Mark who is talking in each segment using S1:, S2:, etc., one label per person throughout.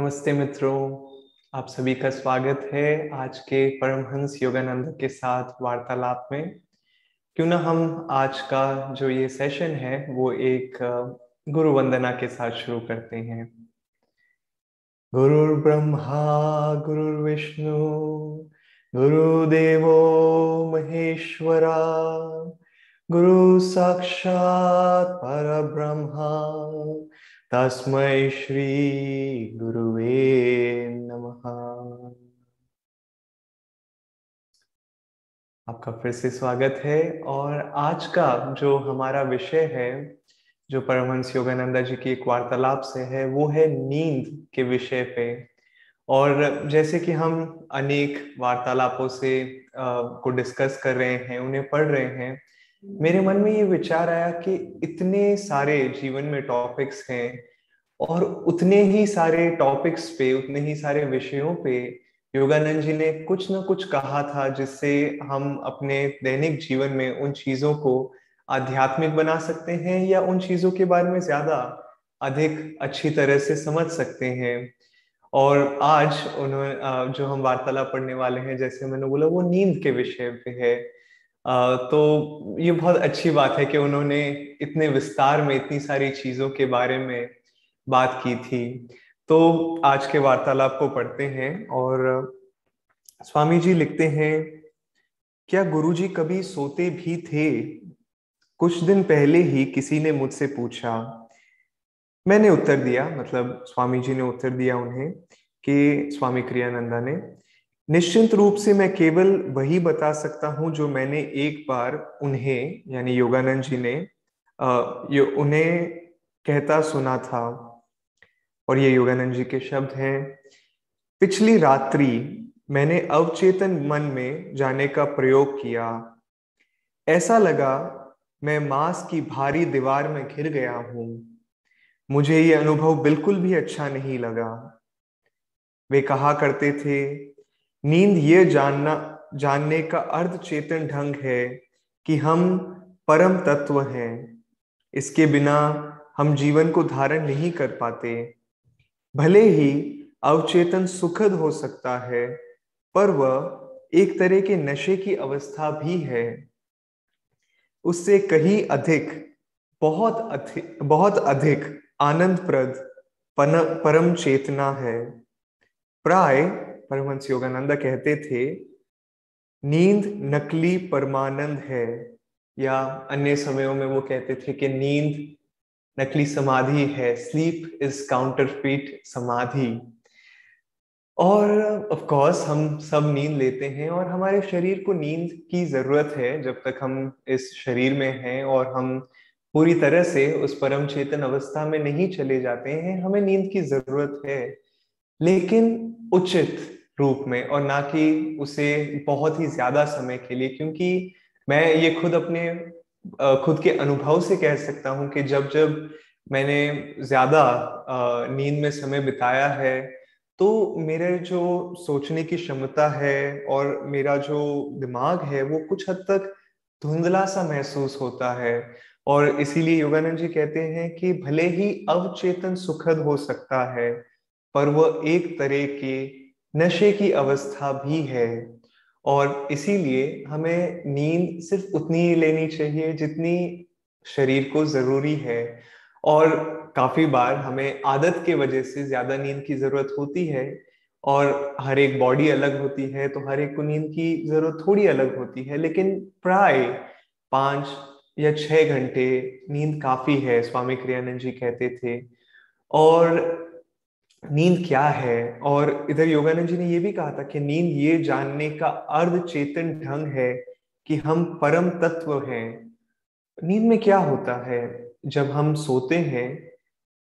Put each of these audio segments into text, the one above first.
S1: नमस्ते मित्रों, आप सभी का स्वागत है आज के परमहंस योगानंद के साथ वार्तालाप में। क्यों ना हम आज का जो ये सेशन है, वो एक गुरु वंदना के साथ शुरू करते हैं। गुरु ब्रह्मा गुरु विष्णु, गुरुदेवो महेश्वरा, गुरु साक्षात पर ब्रह्मा तस्मै श्री गुरुवे नमः। आपका फिर से स्वागत है और आज का जो हमारा विषय है जो परमहंस योगानंदा जी की एक वार्तालाप से है वो है नींद के विषय पे। और जैसे कि हम अनेक वार्तालापों से आ, को डिस्कस कर रहे हैं उन्हें पढ़ रहे हैं मेरे मन में ये विचार आया कि इतने सारे जीवन में टॉपिक्स हैं और उतने ही सारे टॉपिक्स पे, उतने ही सारे विषयों पे योगानंद जी ने कुछ ना कुछ कहा था जिससे हम अपने दैनिक जीवन में उन चीज़ों को आध्यात्मिक बना सकते हैं या उन चीज़ों के बारे में ज़्यादा अधिक अच्छी तरह से समझ सकते हैं। और आज उन्होंने जो हम वार्तालाप पढ़ने वाले हैं, जैसे मैंने बोला, वो नींद के विषय पे है। तो ये बहुत अच्छी बात है कि उन्होंने इतने विस्तार में इतनी सारी चीज़ों के बारे में बात की थी। तो आज के वार्तालाप को पढ़ते हैं और स्वामी जी लिखते हैं, क्या गुरुजी कभी सोते भी थे? कुछ दिन पहले ही किसी ने मुझसे पूछा। मैंने उत्तर दिया मतलब स्वामी जी ने उत्तर दिया उन्हें कि स्वामी क्रियानंदा ने निश्चिंत रूप से मैं केवल वही बता सकता हूँ जो मैंने एक बार उन्हें, यानी योगानंद जी ने ये, उन्हें कहता सुना था। और ये योगानंद जी के शब्द हैं, पिछली रात्रि मैंने अवचेतन मन में जाने का प्रयोग किया। ऐसा लगा मैं मांस की भारी दीवार में घिर गया हूँ। मुझे ये अनुभव बिल्कुल भी अच्छा नहीं लगा। वे कहा करते थे नींद ये जानना, जानने का अर्ध चेतन ढंग है कि हम परम तत्व हैं। इसके बिना हम जीवन को धारण नहीं कर पाते। भले ही अवचेतन सुखद हो सकता है, पर वह एक तरह के नशे की अवस्था भी है। उससे कहीं अधिक, बहुत अधिक बहुत अधिक आनंदप्रद परम चेतना है। प्राय परमहंस योगानंदा कहते थे, नींद नकली परमानंद है। या अन्य समयों में वो कहते थे कि नींद नकली समाधि है स्लीप इज़ काउंटरफीट समाधि। और ऑफ़ कोर्स हम सब नींद लेते हैं और हमारे शरीर को नींद की ज़रूरत है, जब तक हम इस शरीर में हैं और हम पूरी तरह से उस परम चेतन अवस्था में नहीं चले जाते हैं, हमें नींद की ज़रूरत है। लेकिन उचित रूप में और ना कि उसे बहुत ही ज़्यादा समय के लिए, क्योंकि मैं ये खुद अपने खुद के अनुभव से कह सकता हूँ कि जब जब मैंने ज़्यादा नींद में समय बिताया है तो मेरे जो सोचने की क्षमता है और मेरा जो दिमाग है, वो कुछ हद तक धुंधला सा महसूस होता है। और इसीलिए योगानंद जी कहते हैं कि भले ही अवचेतन सुखद हो सकता है, पर वह एक तरह के नशे की अवस्था भी है। और इसीलिए हमें नींद सिर्फ़ उतनी ही लेनी चाहिए जितनी शरीर को ज़रूरी है। और काफ़ी बार हमें आदत के वजह से ज़्यादा नींद की ज़रूरत होती है और हर एक बॉडी अलग होती है तो हर एक को नींद की ज़रूरत थोड़ी अलग होती है। लेकिन प्राय पाँच या छह घंटे नींद काफ़ी है, स्वामी क्रियानंद जी कहते थे। और नींद क्या है? और इधर योगानंद जी ने ये भी कहा था कि नींद ये जानने का अर्ध चेतन ढंग है कि हम परम तत्व हैं। नींद में क्या होता है? जब हम सोते हैं,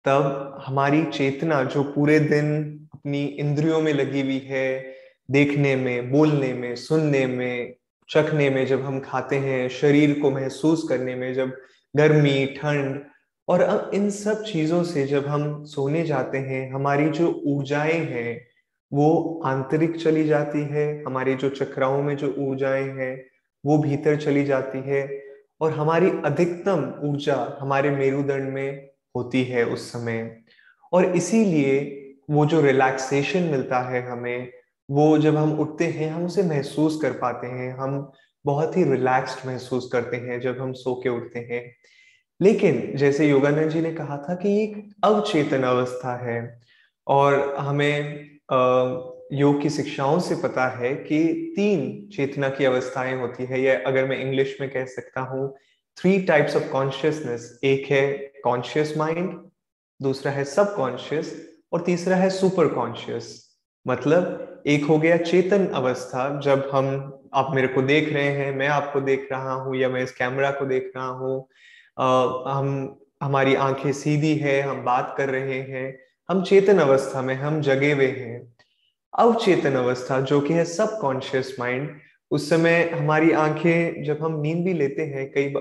S1: तब हमारी चेतना जो पूरे दिन अपनी इंद्रियों में लगी हुई है, देखने में, बोलने में, सुनने में, चखने में, जब हम खाते हैं, शरीर को महसूस करने में, जब गर्मी, ठंड और अब इन सब चीज़ों से जब हम सोने जाते हैं, हमारी जो ऊर्जाएँ हैं, वो आंतरिक चली जाती है, हमारे जो चक्राओं में जो ऊर्जाएँ हैं, वो भीतर चली जाती है और हमारी अधिकतम ऊर्जा हमारे मेरुदंड में होती है उस समय। और इसीलिए वो जो रिलैक्सेशन मिलता है हमें, वो जब हम उठते हैं, हम उसे महसूस कर पाते हैं, हम बहुत ही रिलैक्स्ड महसूस करते हैं जब हम सो के उठते हैं। लेकिन जैसे योगानंद जी ने कहा था कि एक अवचेतन अवस्था है और हमें योग की शिक्षाओं से पता है कि तीन चेतना की अवस्थाएँ होती है। या अगर मैं इंग्लिश में कह सकता हूँ थ्री टाइप्स ऑफ़ कॉन्शियसनेस एक है कॉन्शियस माइंड दूसरा है सब कॉन्शियस और तीसरा है सुपर कॉन्शियस मतलब एक हो गया चेतन अवस्था, जब हम आप मेरे को देख रहे हैं, मैं आपको देख रहा हूँ या मैं इस कैमरा को देख रहा हूँ हम, हमारी आँखें सीधी है, हम बात कर रहे हैं, हम चेतन अवस्था में हम जगे हुए हैं। अवचेतन अवस्था, जो कि है सब कॉन्शियस माइंड उस समय हमारी आँखें, जब हम नींद भी लेते हैं, कई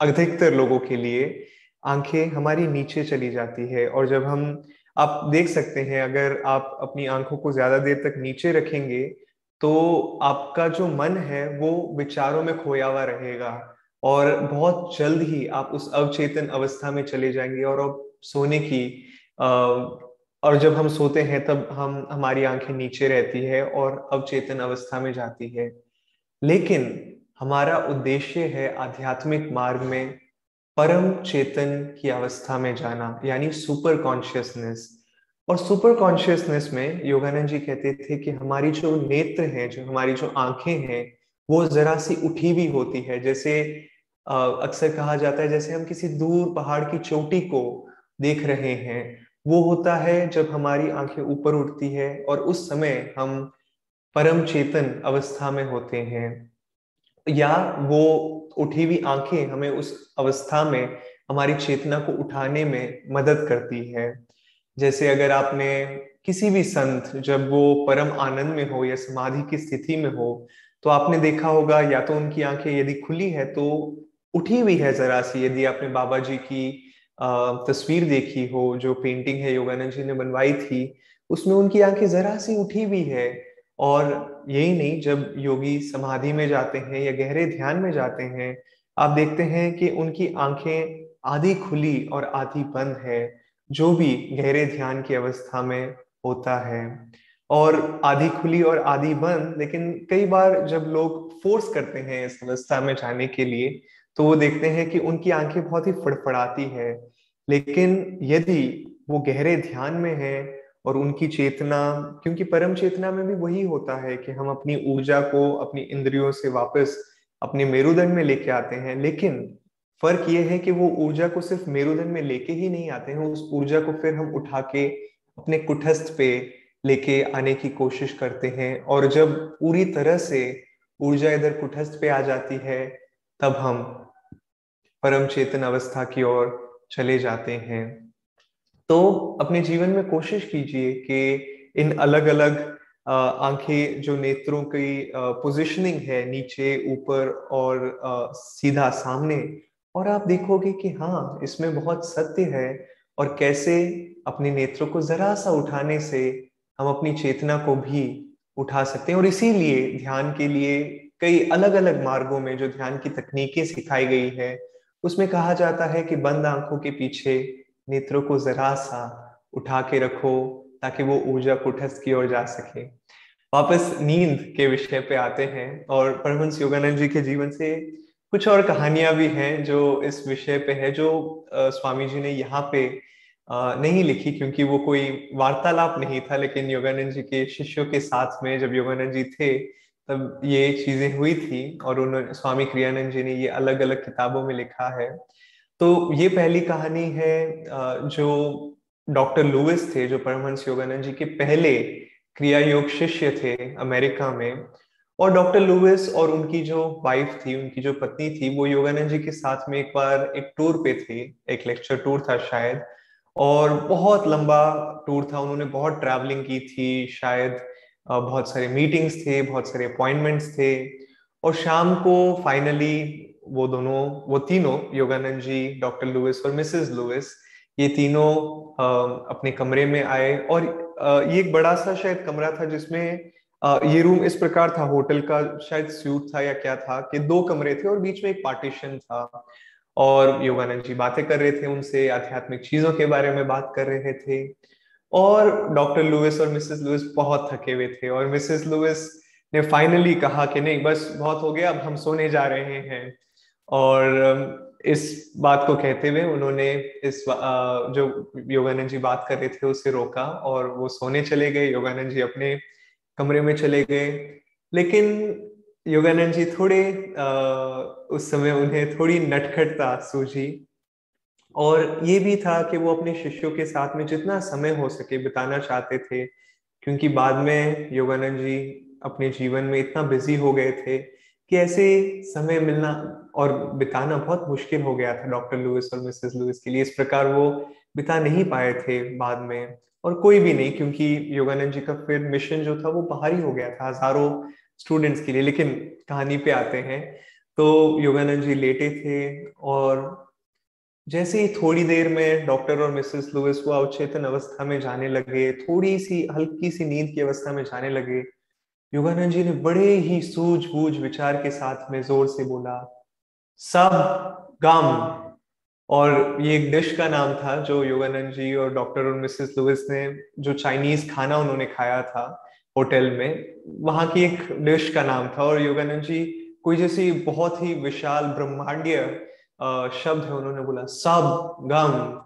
S1: अधिकतर लोगों के लिए, आँखें हमारी नीचे चली जाती है, और जब हम, आप देख सकते हैं, अगर आप अपनी आँखों को ज़्यादा देर तक नीचे रखेंगे तो आपका जो मन है, वो विचारों में खोया हुआ रहेगा। और बहुत जल्द ही आप उस अवचेतन अवस्था में चले जाएँगे और अब सोने की और जब हम सोते हैं तब हम, हमारी आँखें नीचे रहती है और अवचेतन अवस्था में जाती है। लेकिन हमारा उद्देश्य है आध्यात्मिक मार्ग में परम चेतन की अवस्था में जाना, यानी सुपर कॉन्शियसनेस। और सुपर कॉन्शियसनेस में योगानंद जी कहते थे कि हमारी जो नेत्र हैं, जो हमारी जो आँखें हैं, वो जरा सी उठी हुई होती है, जैसे अक्सर कहा जाता है, जैसे हम किसी दूर पहाड़ की चोटी को देख रहे हैं, वो होता है जब हमारी आँखें ऊपर उठती है और उस समय हम परम चेतन अवस्था में होते हैं। या वो उठी हुई आँखें हमें उस अवस्था में, हमारी चेतना को उठाने में मदद करती है। जैसे अगर आपने किसी भी संत जब वो परम आनंद में हो या समाधि की स्थिति में हो तो आपने देखा होगा, या तो उनकी आँखें यदि खुली है तो उठी हुई है जरा सी, यदि आपने बाबा जी की तस्वीर देखी हो, जो पेंटिंग है योगानंद जी ने बनवाई थी, उसमें उनकी आँखें जरा सी उठी हुई है। और यही नहीं, जब योगी समाधि में जाते हैं या गहरे ध्यान में जाते हैं, आप देखते हैं कि उनकी आँखें आधी खुली और आधी बंद है, जो भी गहरे ध्यान की अवस्था में होता है। और आधी खुली और आधी बंद, लेकिन कई बार जब लोग फोर्स करते हैं इस अवस्था में जाने के लिए तो वो देखते हैं कि उनकी आँखें बहुत ही फड़फड़ाती है। लेकिन यदि वो गहरे ध्यान में है और उनकी चेतना, क्योंकि परम चेतना में भी वही होता है कि हम अपनी ऊर्जा को, अपनी इंद्रियों से वापस अपने मेरुदंड में लेके आते हैं, लेकिन फ़र्क ये है कि वो ऊर्जा को सिर्फ़ मेरुदंड में लेके ही नहीं आते हैं, उस ऊर्जा को फिर हम उठा के अपने कुटस्थ पे लेके आने की कोशिश करते हैं। और जब पूरी तरह से ऊर्जा इधर कुटस्थ पे आ जाती है तब हम परम चेतन अवस्था की ओर चले जाते हैं। तो अपने जीवन में कोशिश कीजिए कि इन अलग अलग आँखें जो नेत्रों की पोजीशनिंग है नीचे, ऊपर और सीधा सामने, और आप देखोगे कि हाँ इसमें बहुत सत्य है और कैसे अपने नेत्रों को जरा सा उठाने से हम अपनी चेतना को भी उठा सकते हैं। और इसीलिए ध्यान के लिए कई अलग अलग मार्गों में जो ध्यान की तकनीकें सिखाई गई है, उसमें कहा जाता है कि बंद आँखों के पीछे नेत्रों को जरा सा उठा के रखो ताकि वो ऊर्जा कुटस्थ की ओर जा सके। वापस नींद के विषय पे आते हैं और परमहंस योगानंद जी के जीवन से कुछ और कहानियाँ भी हैं जो इस विषय पे है, जो स्वामी जी ने यहाँ पे नहीं लिखी क्योंकि वो कोई वार्तालाप नहीं था, लेकिन योगानंद जी के शिष्यों के साथ में जब योगानंद जी थे तब ये चीज़ें हुई थी और उन्होंने स्वामी क्रियानंद जी ने ये अलग अलग किताबों में लिखा है। तो ये पहली कहानी है जो डॉक्टर लुइस थे, जो परमहंस योगानंद जी के पहले क्रिया योग शिष्य थे अमेरिका में। और डॉक्टर लुइस और उनकी जो वाइफ थी, उनकी जो पत्नी थी, वो योगानंद जी के साथ में एक बार एक टूर पे थे, एक लेक्चर टूर था शायद। और बहुत लंबा टूर था, उन्होंने बहुत ट्रैवलिंग की थी शायद। बहुत सारे मीटिंग्स थे, बहुत सारे अपॉइंटमेंट्स थे। और शाम को फाइनली वो दोनों, वो तीनों, योगानंद जी डॉक्टर लुइस और मिसेस लुइस ये तीनों अपने कमरे में आए। और ये एक बड़ा सा शायद कमरा था जिसमें ये रूम इस प्रकार था होटल का शायद स्यूट था या क्या था कि दो कमरे थे और बीच में एक पार्टीशन था। और योगानंद जी बातें कर रहे थे उनसे, आध्यात्मिक चीज़ों के बारे में बात कर रहे थे। और डॉक्टर लुइस और मिसेस लुइस बहुत थके हुए थे और मिसेस लुइस ने फाइनली कहा कि नहीं, बस बहुत हो गया, अब हम सोने जा रहे हैं। और इस बात को कहते हुए उन्होंने इस जो योगानंद जी बात कर रहे थे उसे रोका और वो सोने चले गए। योगानंद जी अपने कमरे में चले गए। लेकिन योगानंद जी थोड़े उस समय उन्हें थोड़ी नटखटता सूझी। और ये भी था कि वो अपने शिष्यों के साथ में जितना समय हो सके बिताना चाहते थे, क्योंकि बाद में योगानंद जी अपने जीवन में इतना बिज़ी हो गए थे कि ऐसे समय मिलना और बिताना बहुत मुश्किल हो गया था डॉक्टर लुइस और मिसेस लुइस के लिए। इस प्रकार वो बिता नहीं पाए थे बाद में। और कोई भी नहीं, क्योंकि योगानंद जी का फिर मिशन जो था वो बाहर ही हो गया था हज़ारों स्टूडेंट्स के लिए, लेकिन कहानी पे आते हैं। तो योगानंद जी लेटे थे और जैसे ही थोड़ी देर में डॉक्टर और मिसेस लुइस वो अवचेतन अवस्था में जाने लगे, थोड़ी सी, हल्की सी नींद की अवस्था में जाने लगे, योगानंद जी ने बड़े ही सूझबूझ विचार के साथ में ज़ोर से बोला, सब गम। और ये एक डिश का नाम था जो योगानंद जी और डॉक्टर और मिसेस लुइस ने, जो चाइनीज़ खाना उन्होंने खाया था होटल में, वहाँ की एक डिश का नाम था। और योगानंद जी कोई जैसी बहुत ही विशाल ब्रह्मांडीय शब्द है, उन्होंने बोला, सब गम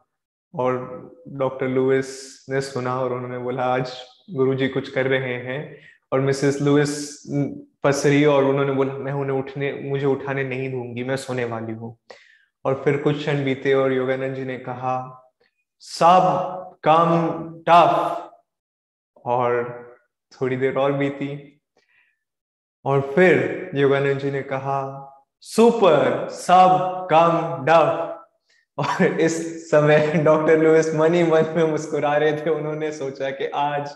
S1: और डॉक्टर लुइस ने सुना और उन्होंने बोला, आज गुरुजी कुछ कर रहे हैं। और मिसेस लुइस पसरी और उन्होंने बोला, मैं उन्हें उठने, मुझे उठाने नहीं दूँगी, मैं सोने वाली हूँ। और फिर कुछ क्षण बीते और योगानंद जी ने कहा, सब कम टफ। और थोड़ी देर और बीती। और फिर योगानंद जी ने कहा सुपर सब कम डफ और इस समय डॉक्टर लुइस मनी मन में मुस्कुरा रहे थे। उन्होंने सोचा कि आज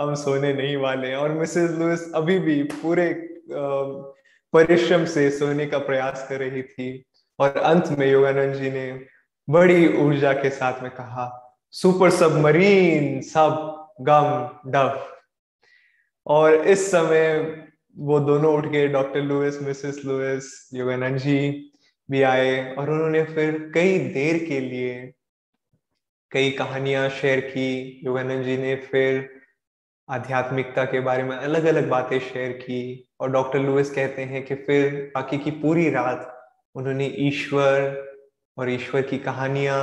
S1: हम सोने नहीं वाले और मिसेस लुइस अभी भी पूरे परिश्रम से सोने का प्रयास कर रही थी। और अंत में योगानंद जी ने बड़ी ऊर्जा के साथ में कहा सुपर सबमरीन सब गम डफ और इस समय वो दोनों उठ गए doctor Lewis, Mrs Lewis Yogananda ji भी आए और उन्होंने फिर कई देर के लिए कई कहानियाँ शेयर की। योगानंद जी ने फिर आध्यात्मिकता के बारे में अलग अलग बातें शेयर की, और डॉक्टर लुइस कहते हैं कि फिर बाकी की पूरी रात उन्होंने ईश्वर और ईश्वर की कहानियाँ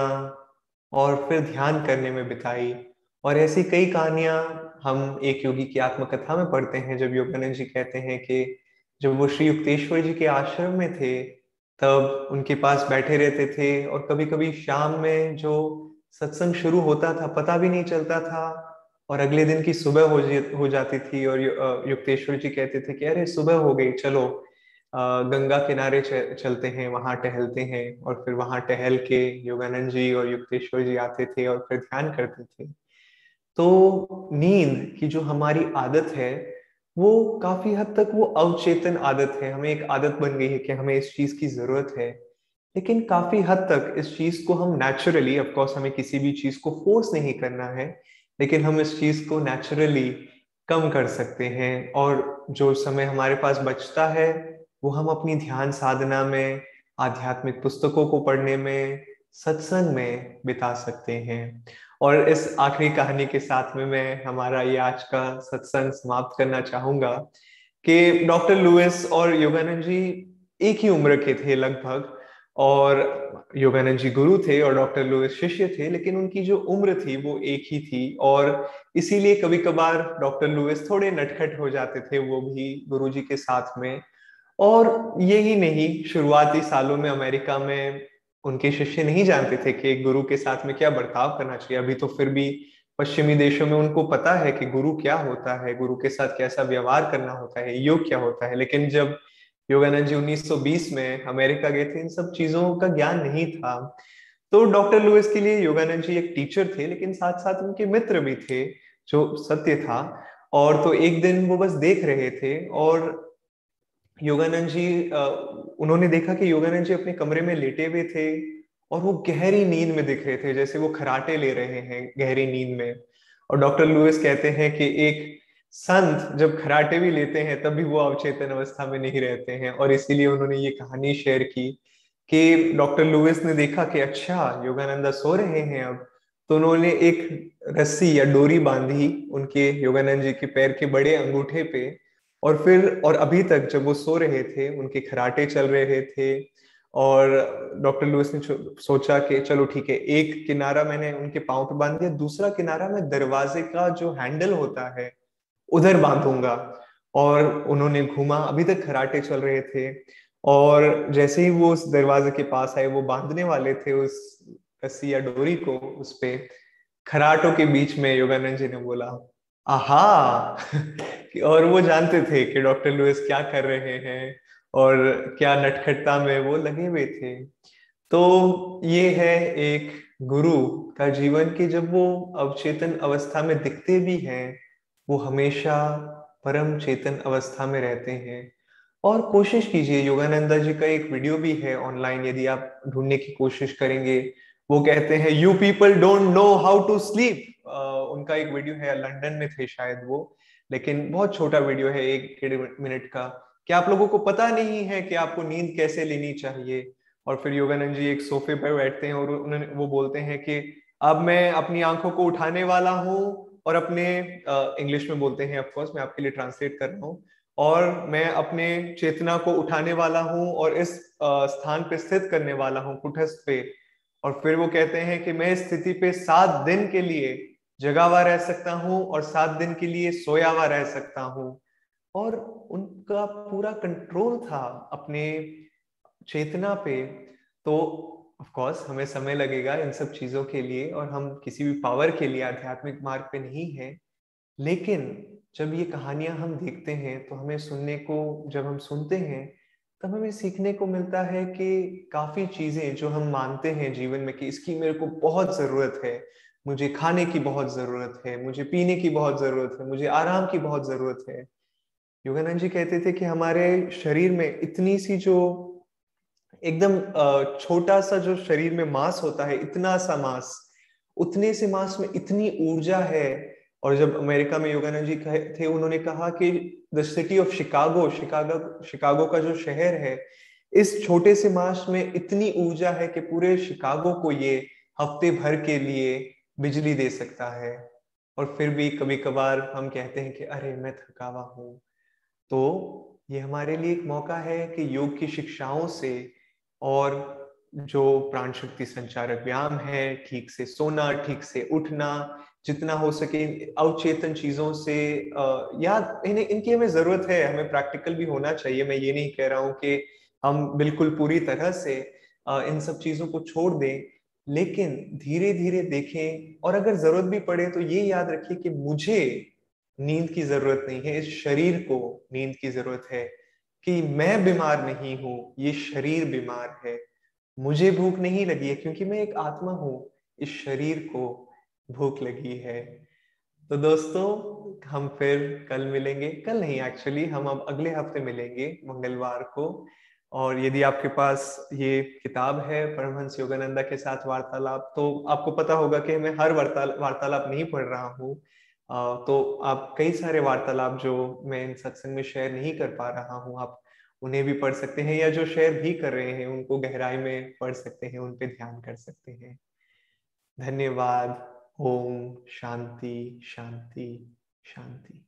S1: और फिर ध्यान करने में बिताई। और ऐसी कई कहानियाँ हम एक योगी की आत्मकथा में पढ़ते हैं, जब योगानंद जी कहते हैं कि जब वो श्री युक्तेश्वर जी के आश्रम में थे, तब उनके पास बैठे रहते थे और कभी कभी शाम में जो सत्संग शुरू होता था, पता भी नहीं चलता था और अगले दिन की सुबह हो हो जाती थी और युक्तेश्वर जी कहते थे कि अरे, सुबह हो गई, चलो। गंगा किनारे चलते हैं, वहाँ टहलते हैं और फिर वहाँ टहल के योगानंद जी और युक्तेश्वर जी आते थे और फिर ध्यान करते थे। तो नींद की जो हमारी आदत है, वो काफ़ी हद तक वो अवचेतन आदत है। हमें एक आदत बन गई है कि हमें इस चीज़ की ज़रूरत है। लेकिन काफ़ी हद तक इस चीज़ को हम नेचुरली ऑफकोर्स हमें किसी भी चीज़ को फोर्स नहीं करना है, लेकिन हम इस चीज़ को नेचुरली कम कर सकते हैं। और जो समय हमारे पास बचता है, वो हम अपनी ध्यान साधना में, आध्यात्मिक पुस्तकों को पढ़ने में, सत्संग में बिता सकते हैं। और इस आखिरी कहानी के साथ में मैं हमारा ये आज का सत्संग समाप्त करना चाहूँगा कि डॉक्टर लुइस और योगानंद जी एक ही उम्र के थे लगभग, और योगानंद जी गुरु थे और डॉक्टर लुइस शिष्य थे, लेकिन उनकी जो उम्र थी वो एक ही थी, और इसीलिए कभी कभार डॉक्टर लुइस थोड़े नटखट हो जाते थे वो भी गुरु जी के साथ में। और यही नहीं, शुरुआती सालों में अमेरिका में उनके शिष्य नहीं जानते थे कि एक गुरु के साथ में क्या बर्ताव करना चाहिए। अभी तो फिर भी पश्चिमी देशों में उनको पता है कि गुरु क्या होता है, गुरु के साथ कैसा व्यवहार करना होता है, योग क्या होता है। लेकिन जब योगानंद जी 1920 में अमेरिका गए थे, इन सब चीज़ों का ज्ञान नहीं था। तो डॉक्टर लुइस के लिए योगानंद जी एक टीचर थे, लेकिन साथ साथ उनके मित्र भी थे, जो सत्य था। और तो एक दिन वो बस देख रहे थे और योगानंद जी उन्होंने देखा कि योगानंद जी अपने कमरे में लेटे हुए थे और वो गहरी नींद में दिख रहे थे, जैसे वो खराटे ले रहे हैं गहरी नींद में। और डॉक्टर लुइस कहते हैं कि एक संत जब खराटे भी लेते हैं तब भी वो अवचेतन अवस्था में नहीं रहते हैं। और इसीलिए उन्होंने ये कहानी शेयर की कि डॉक्टर लुइस ने देखा कि अच्छा योगानंदा सो रहे हैं अब। तो उन्होंने एक रस्सी या डोरी बांधी उनके योगानंद जी के पैर के बड़े अंगूठे पे और फिर, और अभी तक जब वो सो रहे थे, उनके खराटे चल रहे थे, और डॉक्टर लुइस ने सोचा कि चलो ठीक है, एक किनारा मैंने उनके पाँव पे बाँध दिया, दूसरा किनारा मैं दरवाजे का जो हैंडल होता है, उधर बांधूँगा। और उन्होंने घूमा, अभी तक खराटे चल रहे थे, और जैसे ही वो उस दरवाजे के पास आए, वो बांधने वाले थे उस रस्सी या डोरी को, उस पे, खराटों के बीच में योगानंद जी ने बोला आहा। और वो जानते थे कि डॉक्टर लुइस क्या कर रहे हैं और क्या नटखटता में वो लगे हुए थे। तो ये है एक गुरु का जीवन कि जब वो अवचेतन अवस्था में दिखते भी हैं, वो हमेशा परम चेतन अवस्था में रहते हैं। और कोशिश कीजिए, योगानंदा जी का एक वीडियो भी है ऑनलाइन, यदि आप ढूँढने की कोशिश करेंगे, वो कहते हैं you people don't know how to sleep उनका एक वीडियो है, लंदन में थे शायद वो, लेकिन बहुत छोटा वीडियो है, एक डेढ़ मिनट का। कि आप लोगों को पता नहीं है कि आपको नींद कैसे लेनी चाहिए। और फिर योगानंद जी एक सोफे पर बैठते हैं और उन्होंने, वो बोलते हैं कि, अब मैं अपनी आँखों को उठाने वाला हूँ और अपने इंग्लिश में बोलते हैं ऑफकोर्स मैं आपके लिए ट्रांसलेट कर रहा हूँ। और मैं अपने चेतना को उठाने वाला हूँ और इस स्थान पे स्थित करने वाला हूँ कुटस्थ पे। और फिर वो कहते हैं कि, मैं इस स्थिति पे सात दिन के लिए जगावा रह सकता हूँ और सात दिन के लिए सोयावा रह सकता हूँ। और उनका पूरा कंट्रोल था अपने चेतना पे। तो ऑफ़ कोर्स हमें समय लगेगा इन सब चीज़ों के लिए और हम किसी भी पावर के लिए आध्यात्मिक मार्ग पे नहीं है। लेकिन जब ये कहानियाँ हम देखते हैं तो हमें सुनने को, जब हम सुनते हैं, तब हमें सीखने को मिलता है कि काफ़ी चीज़ें जो हम मानते हैं जीवन में कि इसकी मेरे को बहुत ज़रूरत है। मुझे खाने की बहुत ज़रूरत है, मुझे पीने की बहुत ज़रूरत है, मुझे आराम की बहुत ज़रूरत है। योगानंद जी कहते थे कि हमारे शरीर में इतनी सी जो एकदम छोटा सा जो शरीर में मांस होता है, इतना सा मांस, उतने से मांस में इतनी ऊर्जा है। और जब अमेरिका में योगानंद जी कहे, थे, उन्होंने कहा कि the city of Chicago Chicago Chicago का जो शहर है, इस छोटे से मास में इतनी ऊर्जा है कि पूरे शिकागो को ये हफ़्ते भर के लिए बिजली दे सकता है। और फिर भी कभी कभार हम कहते हैं कि, अरे, मैं थकावा हूँ। तो ये हमारे लिए एक मौका है कि योग की शिक्षाओं से और जो प्राण शक्ति संचारक व्यायाम है, ठीक से सोना, ठीक से उठना, जितना हो सके अवचेतन चीज़ों से या इन्हें, इनकी हमें ज़रूरत है, हमें प्रैक्टिकल भी होना चाहिए। मैं ये नहीं कह रहा हूँ कि हम बिल्कुल पूरी तरह से इन सब चीज़ों को छोड़ दें लेकिन धीरे धीरे देखें और अगर ज़रूरत भी पड़े तो ये याद रखिए कि मुझे नींद की ज़रूरत नहीं है, इस शरीर को नींद की ज़रूरत है कि मैं बीमार नहीं हूँ, ये शरीर बीमार है। मुझे भूख नहीं लगी है क्योंकि मैं एक आत्मा हूँ, इस शरीर को भूख लगी है। तो दोस्तों, हम फिर कल मिलेंगे। कल नहीं एक्चुअली हम अब अगले हफ़्ते मिलेंगे, मंगलवार को। और यदि आपके पास ये किताब है परमहंस योगानंदा के साथ वार्तालाप तो आपको पता होगा कि मैं हर वार्तालाप नहीं पढ़ रहा हूँ। तो आप कई सारे वार्तालाप जो मैं इन सत्संग में शेयर नहीं कर पा रहा हूँ, आप उन्हें भी पढ़ सकते हैं या जो शेयर भी कर रहे हैं, उनको गहराई में पढ़ सकते हैं, उन पे ध्यान कर सकते हैं। धन्यवाद। ओम शांति शांति शांति।